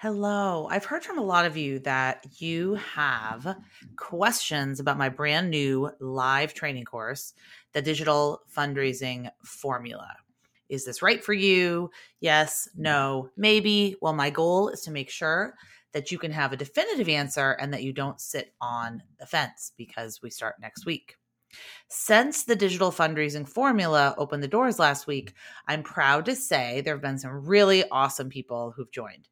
Hello. I've heard from a lot of you that you have questions about my brand new live training course, the Digital Fundraising Formula. Is this right for you? Yes, mm-hmm. no, maybe. Well, my goal is to make sure that you can have a definitive answer and that you don't sit on the fence because we start next week. Since the digital fundraising formula opened the doors last week, I'm proud to say there have been some really awesome people who've joined.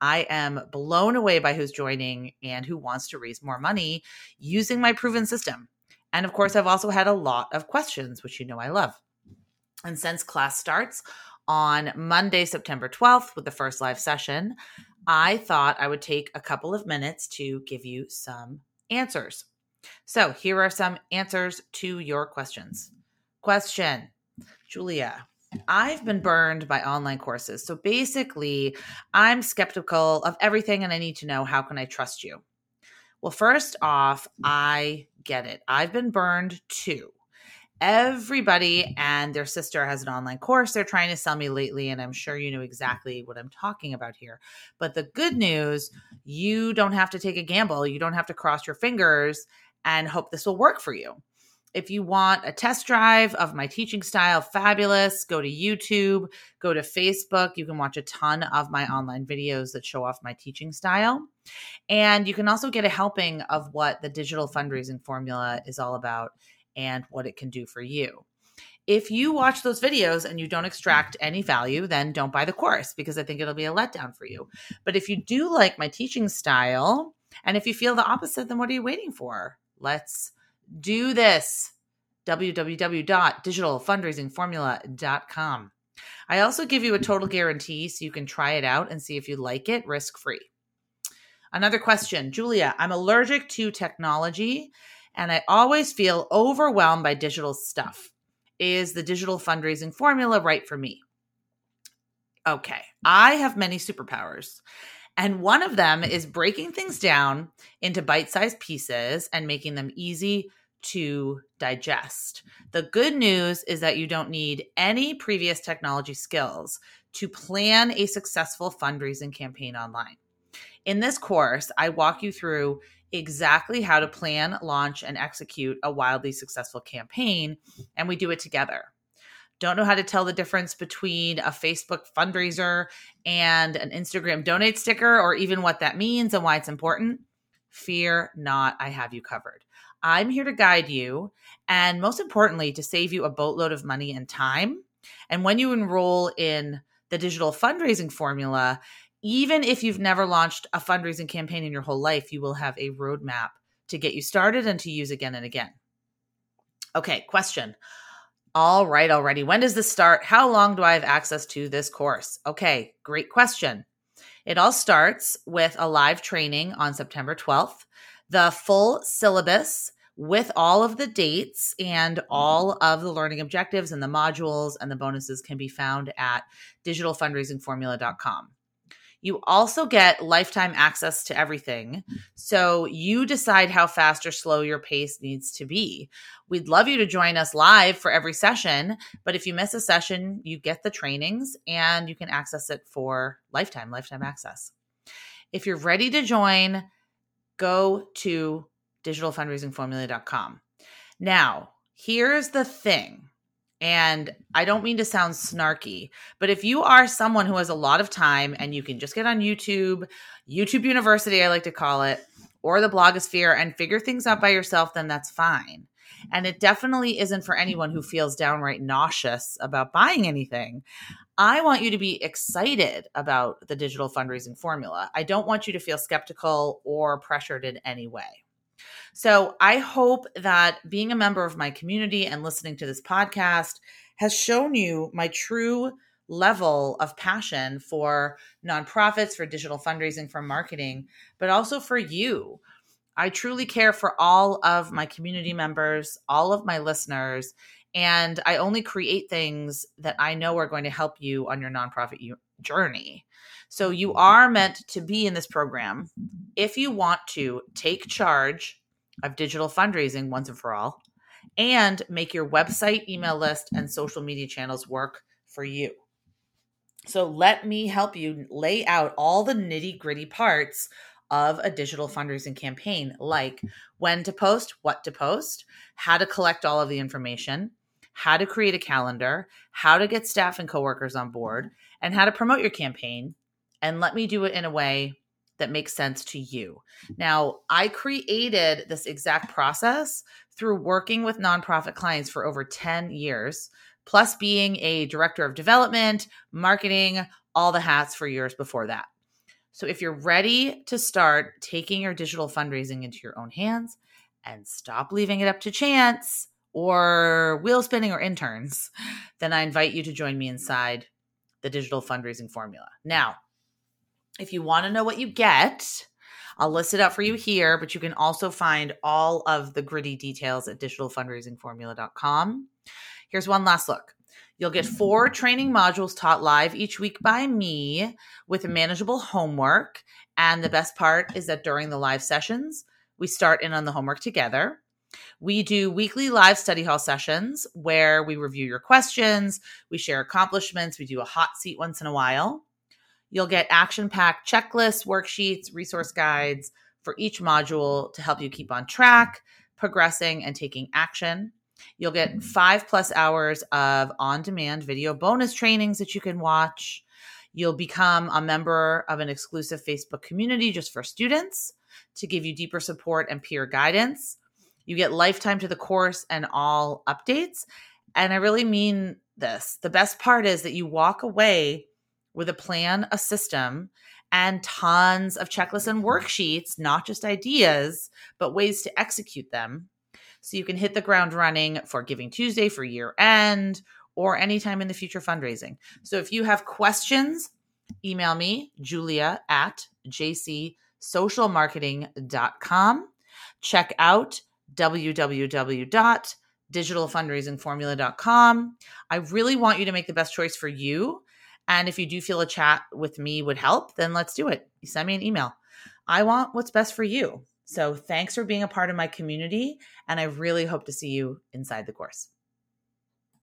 I am blown away by who's joining and who wants to raise more money using my proven system. And of course, I've also had a lot of questions, which you know I love. And since class starts on Monday, September 12th, with the first live session, I thought I would take a couple of minutes to give you some answers. So here are some answers to your questions. Question Julia, I've been burned by online courses. So basically, I'm skeptical of everything and I need to know how can I trust you? Well, first off, I get it. I've been burned too. Everybody and their sister has an online course they're trying to sell me lately, and I'm sure you know exactly what I'm talking about here. But the good news, you don't have to take a gamble. You don't have to cross your fingers and hope this will work for you. If you want a test drive of my teaching style, fabulous. Go to YouTube, go to Facebook. You can watch a ton of my online videos that show off my teaching style. And you can also get a helping of what the digital fundraising formula is all about and what it can do for you. If you watch those videos and you don't extract any value, then don't buy the course because I think it'll be a letdown for you. But if you do like my teaching style, and if you feel the opposite, then what are you waiting for? Let's do this. www.digitalfundraisingformula.com. I also give you a total guarantee so you can try it out and see if you like it risk free. Another question Julia, I'm allergic to technology and I always feel overwhelmed by digital stuff. Is the digital fundraising formula right for me? Okay, I have many superpowers. And one of them is breaking things down into bite sized pieces and making them easy to digest. The good news is that you don't need any previous technology skills to plan a successful fundraising campaign online. In this course, I walk you through exactly how to plan, launch, and execute a wildly successful campaign, and we do it together don't know how to tell the difference between a Facebook fundraiser and an Instagram donate sticker or even what that means and why it's important, fear not, I have you covered. I'm here to guide you and most importantly, to save you a boatload of money and time. And when you enroll in the digital fundraising formula, even if you've never launched a fundraising campaign in your whole life, you will have a roadmap to get you started and to use again and again. Okay, question. All right, already. When does this start? How long do I have access to this course? Okay, great question. It all starts with a live training on September 12th. The full syllabus with all of the dates and mm-hmm. all of the learning objectives and the modules and the bonuses can be found at digitalfundraisingformula.com. You also get lifetime access to everything. Mm. So you decide how fast or slow your pace needs to be. We'd love you to join us live for every session, but if you miss a session, you get the trainings and you can access it for lifetime, lifetime access. If you're ready to join, go to digitalfundraisingformula.com. Now, here's the thing and I don't mean to sound snarky, but if you are someone who has a lot of time and you can just get on YouTube, YouTube University, I like to call it, or the blogosphere and figure things out by yourself, then that's fine. And it definitely isn't for anyone who feels downright nauseous about buying anything. I want you to be excited about the digital fundraising formula. I don't want you to feel skeptical or pressured in any way. So I hope that being a member of my community and listening to this podcast has shown you my true level of passion for nonprofits, for digital fundraising, for marketing, but also for you. I truly care for all of my community members, all of my listeners, and I only create things that I know are going to help you on your nonprofit journey. So you mm-hmm. are meant to be in this program if you want to take charge of digital fundraising once and for all and make your website, email list, and social media channels work for you. So let me help you lay out all the nitty gritty parts of a digital fundraising campaign, mm-hmm. like when to post, what to post, how to collect all of the information, how to create a calendar, how to get staff and coworkers on board, mm-hmm. and how to promote your campaign. And let me do it in a way that makes sense to you. Mm-hmm. Now, I created this exact process through working with nonprofit clients for over 10 years, plus being a director of development, marketing, all the hats for years before that. So, if you're ready to start taking your digital fundraising into your own hands and stop leaving it up to chance or wheel spinning or interns, then I invite you to join me inside the digital fundraising formula. Now, if you want to know what you get, I'll list it out for you here, but you can also find all of the gritty details at digitalfundraisingformula.com. Here's one last look. You'll get mm-hmm. four training modules taught live each week by me with manageable homework. And the best part is that during the live sessions, we start in on the homework together. We do weekly live study hall sessions where we review your questions, we share accomplishments, we do a hot seat once in a while. You'll get action packed checklists, worksheets, resource guides for each module to help you keep on track, progressing, and taking action. You'll get five plus hours of on demand video bonus trainings that you can watch. You'll become a member of an exclusive Facebook community just for students to give you deeper support and peer guidance. You get lifetime to the course and all updates. And I really mean this. The best part is that you walk away with a plan, a system, and tons of checklists and worksheets, not just ideas, but ways to execute them. So you can hit the ground running for Giving Tuesday for year end or anytime in the future fundraising. So if you have questions, email me, julia at jcsocialmarketing.com. Check out www. www.digitalfundraisingformula.com. I really want you to make the best choice for you and if you do feel a chat with me would help, then let's do it. Send me an email. I want what's best for you. So thanks for being a part of my community. And I really hope to see you inside the course.